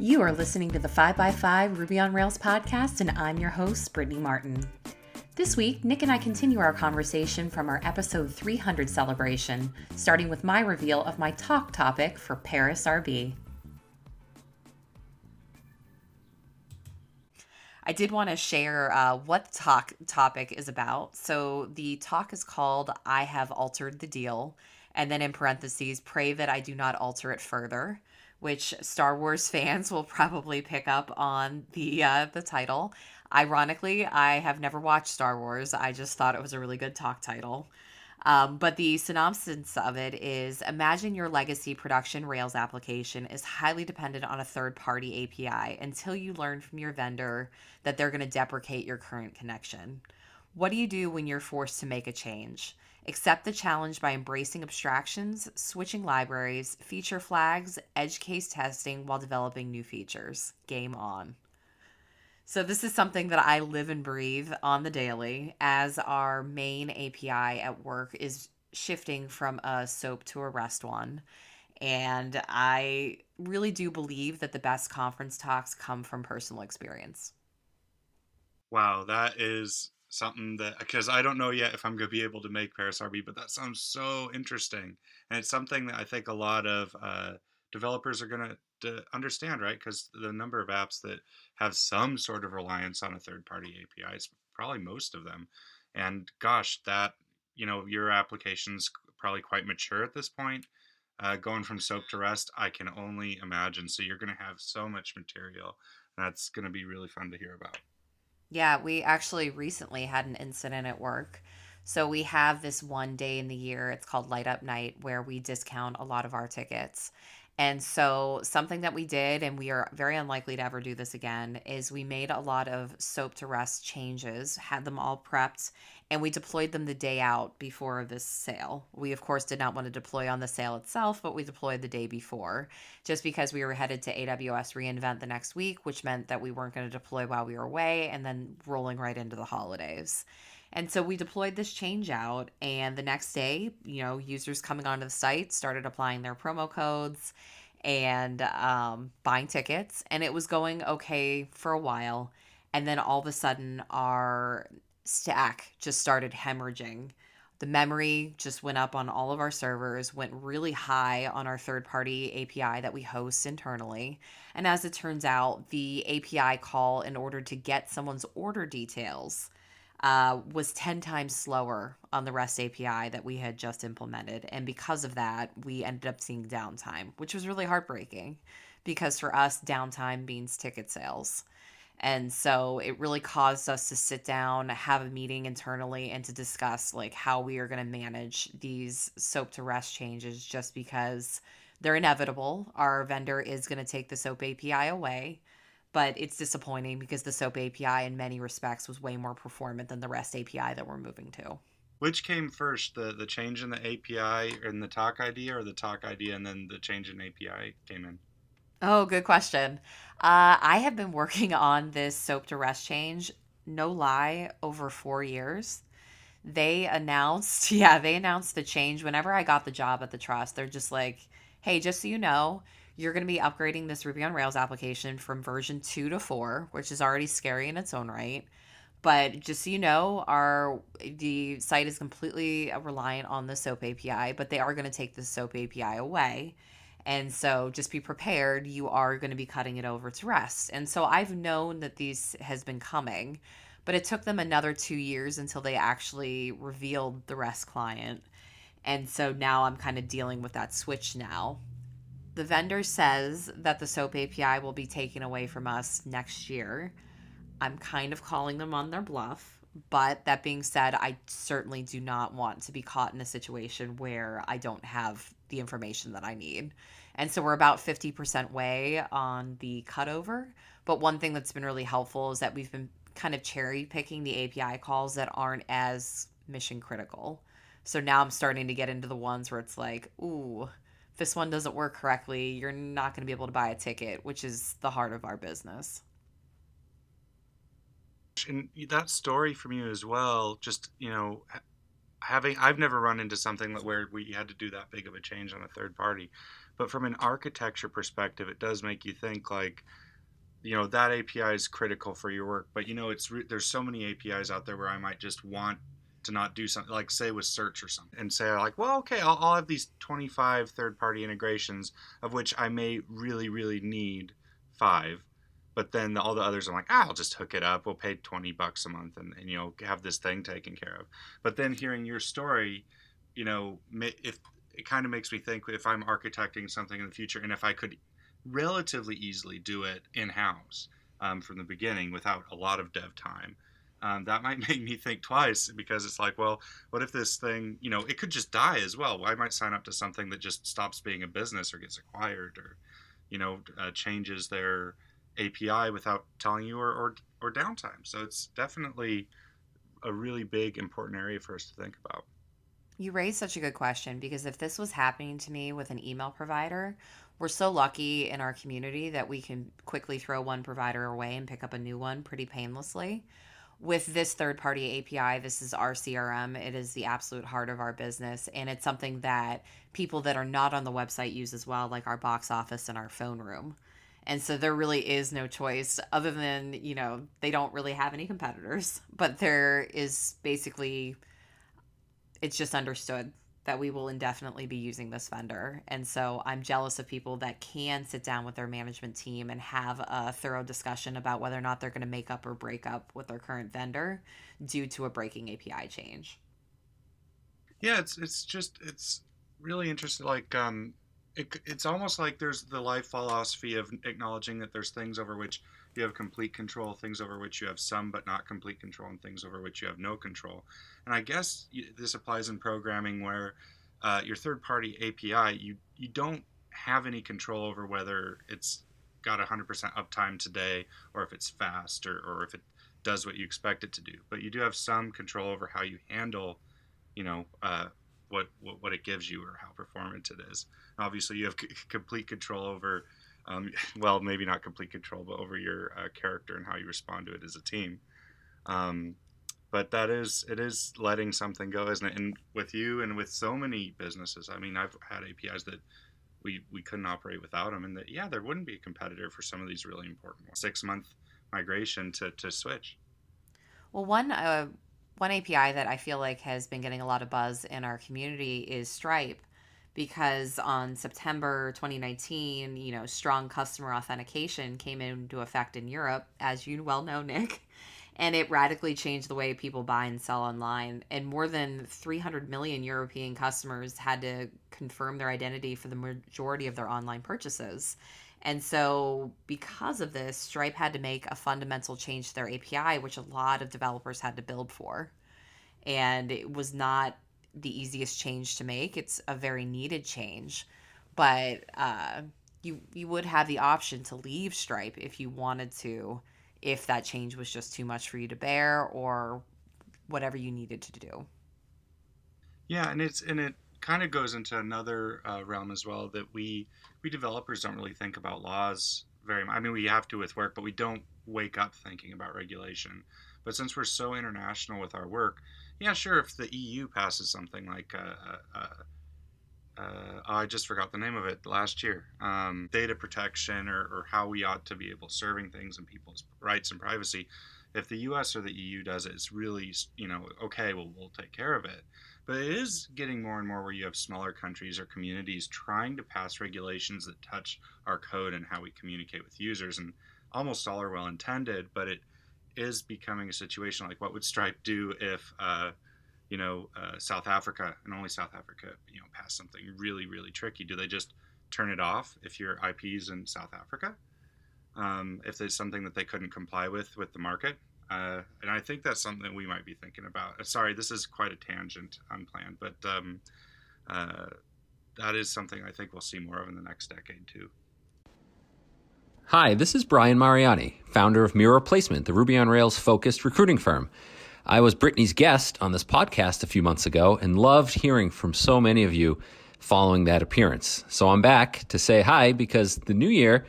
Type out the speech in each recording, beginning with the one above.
You are listening to the 5x5 Ruby on Rails podcast, and I'm your host, Brittany Martin. This week, Nick and I continue our conversation from our episode 300 celebration, starting with my reveal of my talk topic for ParisRB. I did want to share uh, what the talk topic is about. So, the talk is called I Have Altered the Deal, and then in parentheses, pray that I do not alter it further which Star Wars fans will probably pick up on the uh, the title. Ironically, I have never watched Star Wars. I just thought it was a really good talk title. Um, but the synopsis of it is Imagine your legacy production Rails application is highly dependent on a third party API until you learn from your vendor that they're going to deprecate your current connection. What do you do when you're forced to make a change? Accept the challenge by embracing abstractions, switching libraries, feature flags, edge case testing while developing new features. Game on. So, this is something that I live and breathe on the daily as our main API at work is shifting from a SOAP to a REST one. And I really do believe that the best conference talks come from personal experience. Wow, that is something that because I don't know yet if I'm going to be able to make ParisRB, but that sounds so interesting, and it's something that I think a lot of uh, developers are going to understand, right? Because the number of apps that have some sort of reliance on a third-party API is probably most of them, and gosh, that you know your application's probably quite mature at this point. Uh, going from soap to rest, I can only imagine. So you're going to have so much material. That's going to be really fun to hear about. Yeah, we actually recently had an incident at work. So we have this one day in the year, it's called Light Up Night, where we discount a lot of our tickets. And so, something that we did, and we are very unlikely to ever do this again, is we made a lot of soap to rest changes, had them all prepped, and we deployed them the day out before this sale. We, of course, did not want to deploy on the sale itself, but we deployed the day before just because we were headed to AWS reInvent the next week, which meant that we weren't going to deploy while we were away and then rolling right into the holidays. And so we deployed this change out, and the next day, you know, users coming onto the site started applying their promo codes and um, buying tickets, and it was going okay for a while. And then all of a sudden, our stack just started hemorrhaging. The memory just went up on all of our servers, went really high on our third party API that we host internally. And as it turns out, the API call in order to get someone's order details uh, was 10 times slower on the REST API that we had just implemented. And because of that, we ended up seeing downtime, which was really heartbreaking because for us, downtime means ticket sales. And so it really caused us to sit down, have a meeting internally, and to discuss like how we are going to manage these soap to rest changes just because they're inevitable. Our vendor is going to take the soap API away but it's disappointing because the SOAP API in many respects was way more performant than the REST API that we're moving to. Which came first, the the change in the API and the talk idea, or the talk idea and then the change in API came in? Oh, good question. Uh, I have been working on this SOAP to REST change, no lie, over four years. They announced, yeah, they announced the change whenever I got the job at the trust. They're just like, hey, just so you know, you're going to be upgrading this Ruby on Rails application from version 2 to 4, which is already scary in its own right. But just so you know, our the site is completely reliant on the SOAP API, but they are going to take the SOAP API away. And so just be prepared, you are going to be cutting it over to REST. And so I've known that these has been coming, but it took them another 2 years until they actually revealed the REST client. And so now I'm kind of dealing with that switch now the vendor says that the SOAP API will be taken away from us next year. I'm kind of calling them on their bluff. But that being said, I certainly do not want to be caught in a situation where I don't have the information that I need. And so we're about 50% way on the cutover. But one thing that's been really helpful is that we've been kind of cherry picking the API calls that aren't as mission critical. So now I'm starting to get into the ones where it's like, ooh, this one doesn't work correctly, you're not going to be able to buy a ticket, which is the heart of our business. And that story from you as well, just, you know, having, I've never run into something where we had to do that big of a change on a third party. But from an architecture perspective, it does make you think like, you know, that API is critical for your work. But you know, it's re- there's so many APIs out there where I might just want to not do something like say with search or something and say like well okay I'll, I'll have these 25 third party integrations of which i may really really need five but then all the others i'm like ah, i'll just hook it up we'll pay 20 bucks a month and, and you know have this thing taken care of but then hearing your story you know if it kind of makes me think if i'm architecting something in the future and if i could relatively easily do it in house um, from the beginning without a lot of dev time um, that might make me think twice because it's like, well, what if this thing, you know, it could just die as well. I might sign up to something that just stops being a business or gets acquired or, you know, uh, changes their API without telling you or, or, or downtime. So it's definitely a really big, important area for us to think about. You raised such a good question because if this was happening to me with an email provider, we're so lucky in our community that we can quickly throw one provider away and pick up a new one pretty painlessly with this third party API, this is our CRM. It is the absolute heart of our business. And it's something that people that are not on the website use as well, like our box office and our phone room. And so there really is no choice other than, you know, they don't really have any competitors, but there is basically, it's just understood that we will indefinitely be using this vendor. And so I'm jealous of people that can sit down with their management team and have a thorough discussion about whether or not they're going to make up or break up with their current vendor due to a breaking API change. Yeah, it's it's just it's really interesting like um it, it's almost like there's the life philosophy of acknowledging that there's things over which you have complete control, things over which you have some but not complete control, and things over which you have no control. And I guess this applies in programming where uh, your third-party API, you you don't have any control over whether it's got 100% uptime today, or if it's fast, or, or if it does what you expect it to do. But you do have some control over how you handle, you know, uh, what, what, what it gives you or how performant it is. Obviously, you have c- complete control over um, well, maybe not complete control, but over your uh, character and how you respond to it as a team. Um, but that is it is letting something go, isn't it? And with you and with so many businesses, I mean, I've had APIs that we we couldn't operate without them, and that yeah, there wouldn't be a competitor for some of these really important ones. Six month migration to to switch. Well, one uh, one API that I feel like has been getting a lot of buzz in our community is Stripe because on September 2019, you know, strong customer authentication came into effect in Europe, as you well know, Nick, and it radically changed the way people buy and sell online. And more than 300 million European customers had to confirm their identity for the majority of their online purchases. And so, because of this, Stripe had to make a fundamental change to their API, which a lot of developers had to build for. And it was not the easiest change to make. It's a very needed change, but uh, you you would have the option to leave Stripe if you wanted to, if that change was just too much for you to bear or whatever you needed to do. Yeah, and it's and it kind of goes into another uh, realm as well that we we developers don't really think about laws very much. I mean, we have to with work, but we don't wake up thinking about regulation. But since we're so international with our work, yeah, sure. If the EU passes something like, uh, uh, uh, uh, I just forgot the name of it last year, um, data protection or, or how we ought to be able serving things and people's rights and privacy. If the U.S. or the EU does it, it's really, you know, okay. Well, we'll take care of it. But it is getting more and more where you have smaller countries or communities trying to pass regulations that touch our code and how we communicate with users, and almost all are well intended, but it is becoming a situation like what would Stripe do if, uh, you know, uh, South Africa and only South Africa, you know, pass something really, really tricky? Do they just turn it off if your IP is in South Africa? Um, if there's something that they couldn't comply with with the market? Uh, and I think that's something we might be thinking about. Uh, sorry, this is quite a tangent, unplanned, but um, uh, that is something I think we'll see more of in the next decade too. Hi, this is Brian Mariani, founder of Mirror Placement, the Ruby on Rails focused recruiting firm. I was Brittany's guest on this podcast a few months ago and loved hearing from so many of you following that appearance. So I'm back to say hi because the new year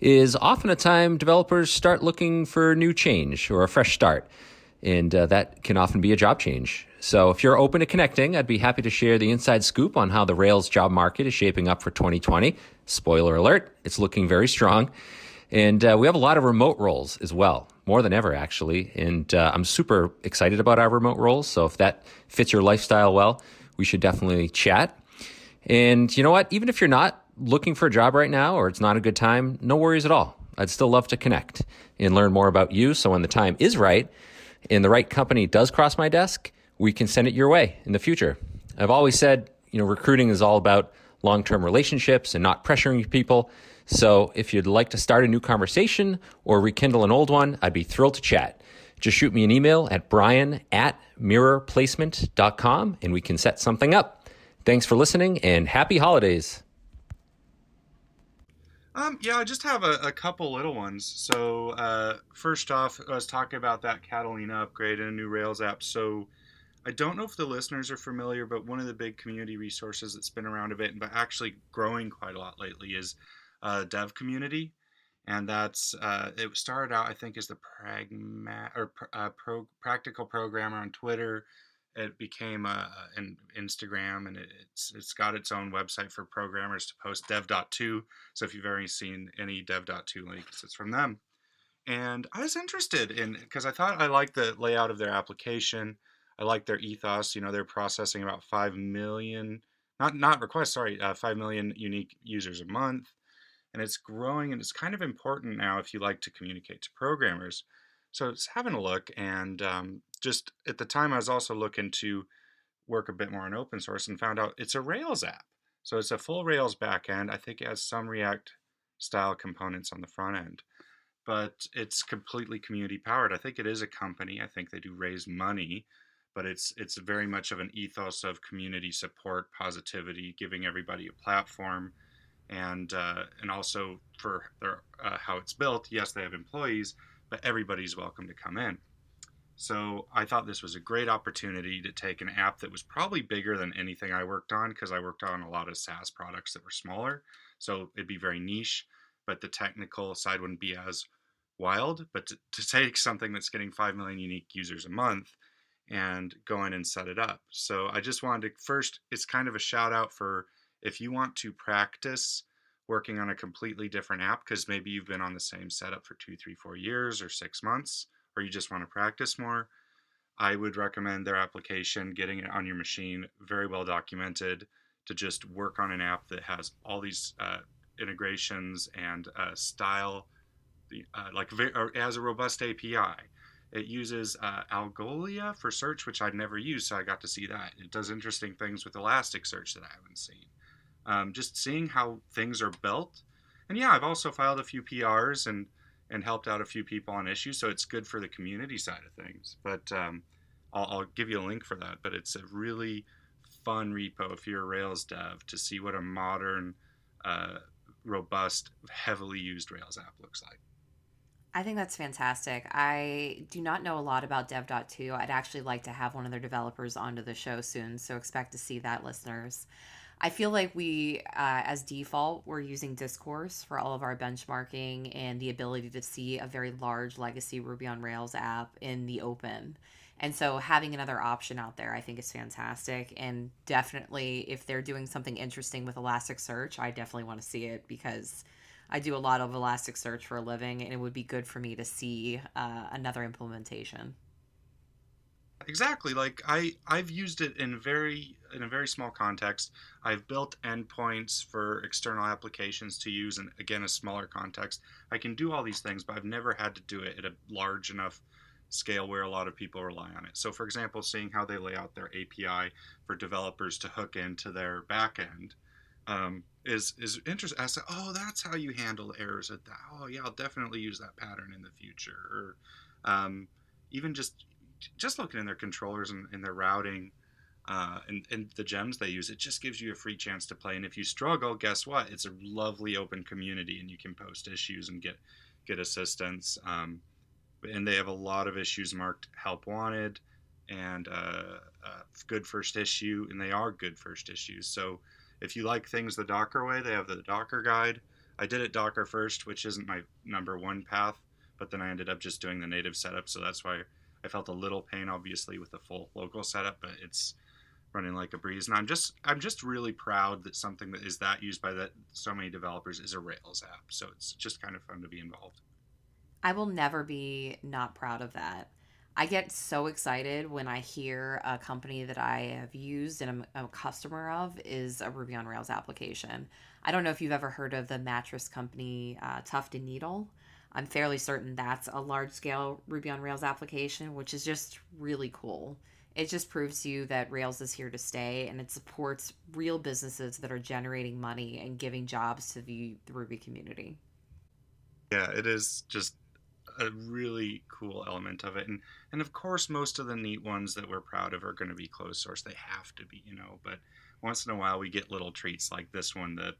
is often a time developers start looking for new change or a fresh start. And uh, that can often be a job change. So if you're open to connecting, I'd be happy to share the inside scoop on how the Rails job market is shaping up for 2020. Spoiler alert, it's looking very strong. And uh, we have a lot of remote roles as well, more than ever, actually. And uh, I'm super excited about our remote roles. So if that fits your lifestyle well, we should definitely chat. And you know what? Even if you're not looking for a job right now or it's not a good time, no worries at all. I'd still love to connect and learn more about you. So when the time is right, and the right company does cross my desk, we can send it your way in the future. I've always said, you know, recruiting is all about long term relationships and not pressuring people. So if you'd like to start a new conversation or rekindle an old one, I'd be thrilled to chat. Just shoot me an email at brian at mirrorplacement.com and we can set something up. Thanks for listening and happy holidays. Um, yeah, I just have a, a couple little ones. So, uh, first off, I was talking about that Catalina upgrade and a new Rails app. So, I don't know if the listeners are familiar, but one of the big community resources that's been around a bit, but actually growing quite a lot lately, is uh, Dev Community, and that's uh, it started out I think as the pragma or uh, pro, practical programmer on Twitter it became uh, an Instagram, and it's it's got its own website for programmers to post dev.to. So if you've ever seen any dev.to links, it's from them. And I was interested in because I thought I liked the layout of their application. I like their ethos. You know, they're processing about five million, not not requests, sorry, uh, five million unique users a month, and it's growing. And it's kind of important now if you like to communicate to programmers. So it's having a look, and um, just at the time, I was also looking to work a bit more on open source and found out it's a Rails app. So it's a full Rails backend. I think it has some React style components on the front end, but it's completely community powered. I think it is a company. I think they do raise money, but it's it's very much of an ethos of community support, positivity, giving everybody a platform, and uh, and also for their, uh, how it's built. Yes, they have employees, but everybody's welcome to come in. So I thought this was a great opportunity to take an app that was probably bigger than anything I worked on because I worked on a lot of SaaS products that were smaller. So it'd be very niche, but the technical side wouldn't be as wild. But to, to take something that's getting 5 million unique users a month and go in and set it up. So I just wanted to first, it's kind of a shout out for if you want to practice working on a completely different app because maybe you've been on the same setup for two, three, four years or six months or you just want to practice more, I would recommend their application, getting it on your machine, very well documented, to just work on an app that has all these uh, integrations and uh, style, uh, like it has a robust API. It uses uh, Algolia for search, which I'd never used, so I got to see that. It does interesting things with Elasticsearch that I haven't seen. Um, just seeing how things are built, and yeah, I've also filed a few PRs and and helped out a few people on issues. So it's good for the community side of things. But um, I'll, I'll, give you a link for that. But it's a really fun repo if you're a Rails dev to see what a modern, uh, robust, heavily used Rails app looks like. I think that's fantastic. I do not know a lot about dev.to. I'd actually like to have one of their developers onto the show soon, so expect to see that, listeners. I feel like we, uh, as default, we're using Discourse for all of our benchmarking and the ability to see a very large legacy Ruby on Rails app in the open. And so having another option out there, I think is fantastic. And definitely, if they're doing something interesting with Elasticsearch, I definitely want to see it because I do a lot of Elasticsearch for a living, and it would be good for me to see uh, another implementation. Exactly. Like I I've used it in very in a very small context. I've built endpoints for external applications to use and again a smaller context. I can do all these things, but I've never had to do it at a large enough scale where a lot of people rely on it. So for example, seeing how they lay out their API for developers to hook into their backend um, is is interesting. I said, oh, that's how you handle errors at that. Oh yeah, I'll definitely use that pattern in the future. Or um, even just just looking in their controllers and, and their routing uh, and, and the gems they use, it just gives you a free chance to play. And if you struggle, guess what? It's a lovely open community, and you can post issues and get get assistance. Um, and they have a lot of issues marked help wanted and uh, uh, good first issue, and they are good first issues. So if you like things the Docker way, they have the Docker guide. I did it Docker first, which isn't my number one path, but then I ended up just doing the native setup, so that's why I felt a little pain, obviously, with the full local setup, but it's running like a breeze. And I'm just I'm just really proud that something that is that used by that so many developers is a Rails app. So it's just kind of fun to be involved. I will never be not proud of that. I get so excited when I hear a company that I have used and I'm a customer of is a Ruby on Rails application. I don't know if you've ever heard of the mattress company uh, Tuft and Needle. I'm fairly certain that's a large scale Ruby on Rails application, which is just really cool. It just proves to you that Rails is here to stay and it supports real businesses that are generating money and giving jobs to the, the Ruby community. Yeah, it is just a really cool element of it. And and of course most of the neat ones that we're proud of are going to be closed source. They have to be, you know, but once in a while we get little treats like this one that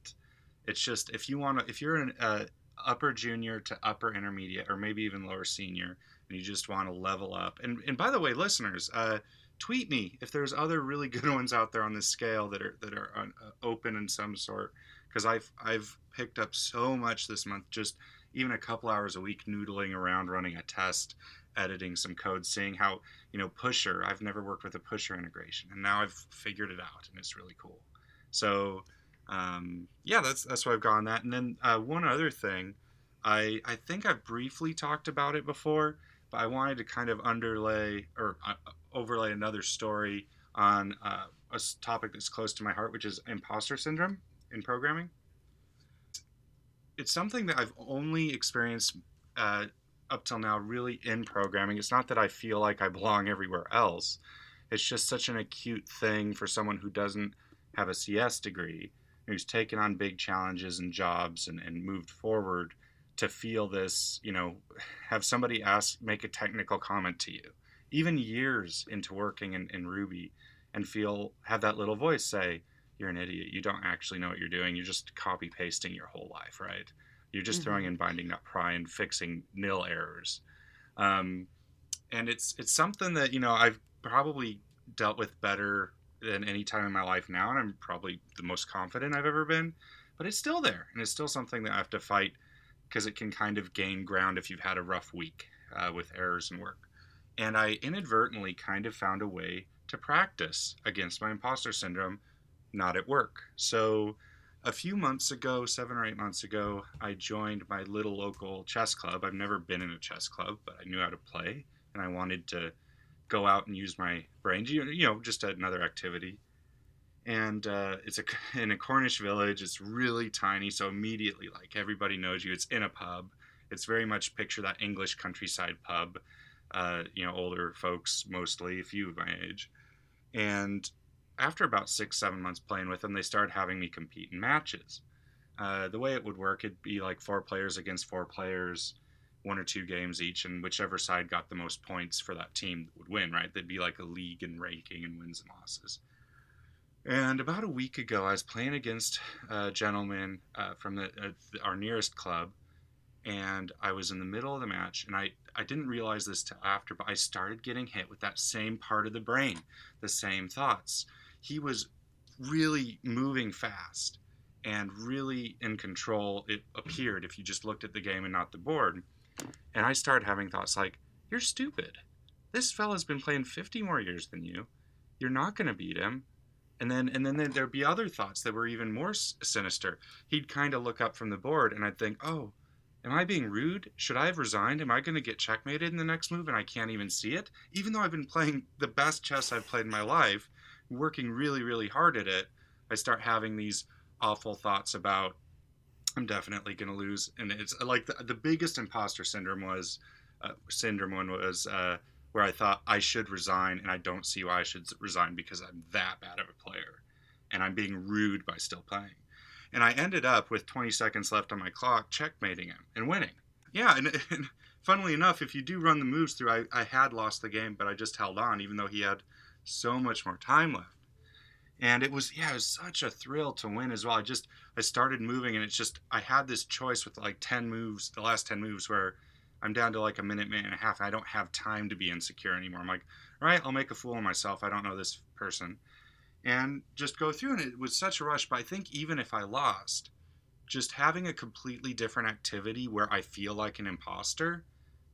it's just if you want to if you're an uh, upper junior to upper intermediate or maybe even lower senior and you just want to level up. And and by the way, listeners, uh tweet me if there's other really good ones out there on this scale that are that are uh, open in some sort because I've I've picked up so much this month just even a couple hours a week noodling around running a test editing some code seeing how you know pusher i've never worked with a pusher integration and now i've figured it out and it's really cool so um, yeah that's that's why i've gone that and then uh, one other thing i i think i've briefly talked about it before but i wanted to kind of underlay or uh, overlay another story on uh, a topic that's close to my heart which is imposter syndrome in programming it's something that I've only experienced uh, up till now, really in programming. It's not that I feel like I belong everywhere else. It's just such an acute thing for someone who doesn't have a CS degree, who's taken on big challenges and jobs and, and moved forward to feel this, you know, have somebody ask, make a technical comment to you, even years into working in, in Ruby, and feel, have that little voice say, you're an idiot. You don't actually know what you're doing. You're just copy pasting your whole life, right? You're just mm-hmm. throwing in pry and fixing nil errors. Um, and it's it's something that you know I've probably dealt with better than any time in my life now, and I'm probably the most confident I've ever been. But it's still there, and it's still something that I have to fight because it can kind of gain ground if you've had a rough week uh, with errors and work. And I inadvertently kind of found a way to practice against my imposter syndrome not at work. So a few months ago, seven or eight months ago, I joined my little local chess club. I've never been in a chess club, but I knew how to play, and I wanted to go out and use my brain, you know, just another activity. And uh, it's a, in a Cornish village. It's really tiny, so immediately, like everybody knows you. It's in a pub. It's very much picture that English countryside pub. Uh, you know, older folks mostly, a few of my age, and after about six, seven months playing with them, they started having me compete in matches. Uh, the way it would work, it'd be like four players against four players, one or two games each, and whichever side got the most points for that team would win, right? They'd be like a league and ranking and wins and losses. And about a week ago, I was playing against a gentleman uh, from the, uh, our nearest club, and I was in the middle of the match, and I, I didn't realize this till after, but I started getting hit with that same part of the brain, the same thoughts he was really moving fast and really in control. It appeared if you just looked at the game and not the board. And I started having thoughts like, "You're stupid. This fella's been playing 50 more years than you. You're not going to beat him." And then and then there'd be other thoughts that were even more sinister. He'd kind of look up from the board, and I'd think, "Oh." Am I being rude? Should I have resigned? Am I going to get checkmated in the next move and I can't even see it? Even though I've been playing the best chess I've played in my life, working really, really hard at it, I start having these awful thoughts about I'm definitely going to lose. And it's uh, like the, the biggest imposter syndrome was uh, syndrome one was uh, where I thought I should resign, and I don't see why I should resign because I'm that bad of a player, and I'm being rude by still playing. And I ended up with 20 seconds left on my clock, checkmating him and winning. Yeah, and, and funnily enough, if you do run the moves through, I, I had lost the game, but I just held on, even though he had so much more time left. And it was, yeah, it was such a thrill to win as well. I just, I started moving and it's just, I had this choice with like 10 moves, the last 10 moves where I'm down to like a minute, minute and a half, and I don't have time to be insecure anymore. I'm like, all right, I'll make a fool of myself. I don't know this person. And just go through. And it was such a rush. But I think even if I lost, just having a completely different activity where I feel like an imposter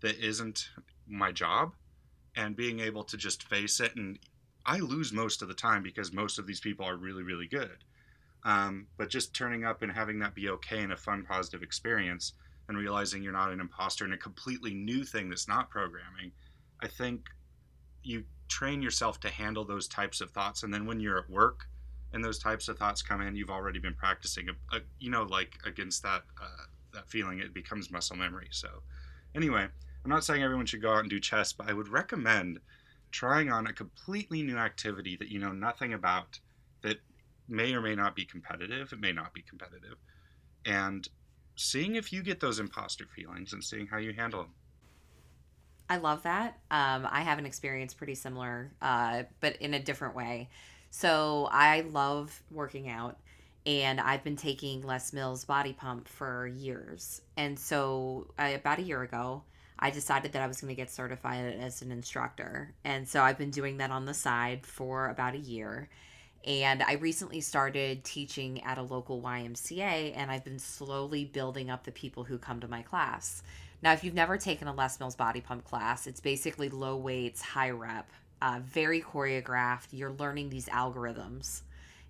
that isn't my job and being able to just face it. And I lose most of the time because most of these people are really, really good. Um, but just turning up and having that be okay and a fun, positive experience and realizing you're not an imposter in a completely new thing that's not programming, I think you train yourself to handle those types of thoughts. And then when you're at work and those types of thoughts come in, you've already been practicing, a, a, you know, like against that, uh, that feeling, it becomes muscle memory. So, anyway, I'm not saying everyone should go out and do chess, but I would recommend trying on a completely new activity that you know nothing about that may or may not be competitive. It may not be competitive. And seeing if you get those imposter feelings and seeing how you handle them. I love that. Um, I have an experience pretty similar, uh, but in a different way. So I love working out, and I've been taking Les Mills BodyPUMP for years. And so I, about a year ago, I decided that I was going to get certified as an instructor. And so I've been doing that on the side for about a year. And I recently started teaching at a local YMCA, and I've been slowly building up the people who come to my class. Now, if you've never taken a Les Mills BodyPUMP class, it's basically low weights, high rep, uh, very choreographed. You're learning these algorithms.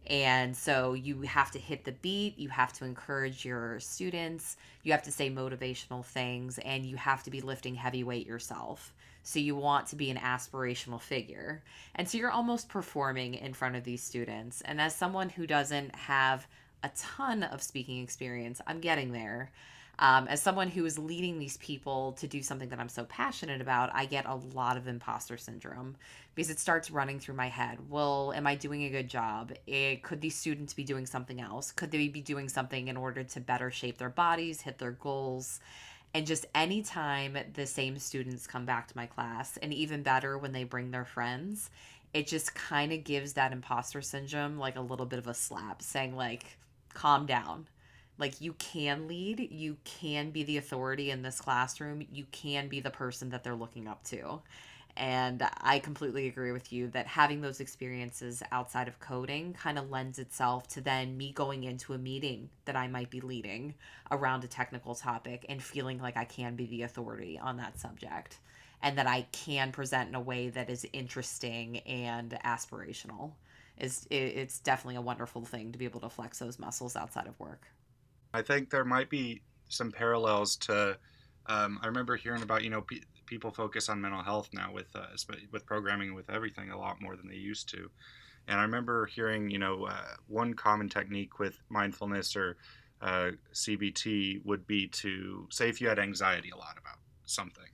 And so you have to hit the beat, you have to encourage your students, you have to say motivational things, and you have to be lifting heavy weight yourself. So you want to be an aspirational figure. And so you're almost performing in front of these students. And as someone who doesn't have a ton of speaking experience, I'm getting there. Um, as someone who is leading these people to do something that I'm so passionate about, I get a lot of imposter syndrome because it starts running through my head. Well, am I doing a good job? It, could these students be doing something else? Could they be doing something in order to better shape their bodies, hit their goals? And just anytime the same students come back to my class, and even better when they bring their friends, it just kind of gives that imposter syndrome like a little bit of a slap, saying, like, calm down like you can lead you can be the authority in this classroom you can be the person that they're looking up to. And i completely agree with you that having those experiences outside of coding kind of lends itself to then me going into a meeting that i might be leading around a technical topic and feeling like i can be the authority on that subject and that i can present in a way that is interesting and aspirational is it's definitely a wonderful thing to be able to flex those muscles outside of work I think there might be some parallels to. Um, I remember hearing about you know pe- people focus on mental health now with uh, with programming with everything a lot more than they used to, and I remember hearing you know uh, one common technique with mindfulness or uh, CBT would be to say if you had anxiety a lot about something,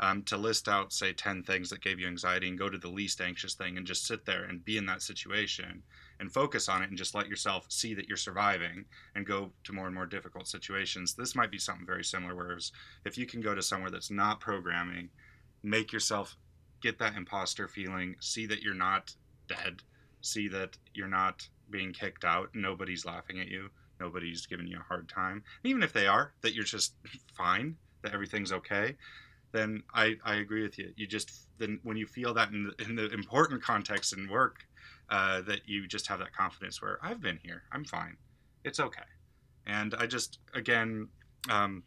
um, to list out say ten things that gave you anxiety and go to the least anxious thing and just sit there and be in that situation and focus on it and just let yourself see that you're surviving and go to more and more difficult situations. This might be something very similar. Whereas if you can go to somewhere that's not programming, make yourself get that imposter feeling, see that you're not dead, see that you're not being kicked out, nobody's laughing at you, nobody's giving you a hard time. And even if they are, that you're just fine, that everything's okay, then I, I agree with you. You just then when you feel that in the, in the important context and work, uh, that you just have that confidence where I've been here, I'm fine, it's okay. And I just, again, um,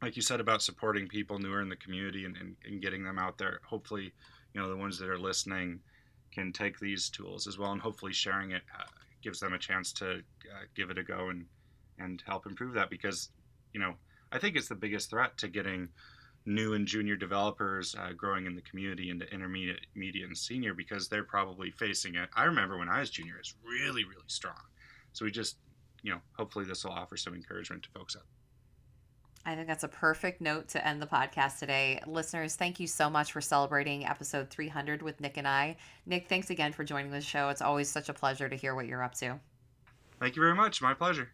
like you said about supporting people newer in the community and, and, and, getting them out there, hopefully, you know, the ones that are listening can take these tools as well, and hopefully sharing it uh, gives them a chance to uh, give it a go and and help improve that because, you know, I think it's the biggest threat to getting new and junior developers uh, growing in the community into intermediate, intermediate, and senior because they're probably facing it. I remember when I was junior, it's really, really strong. So we just, you know, hopefully this will offer some encouragement to folks out. I think that's a perfect note to end the podcast today. Listeners, thank you so much for celebrating episode 300 with Nick and I. Nick, thanks again for joining the show. It's always such a pleasure to hear what you're up to. Thank you very much. My pleasure.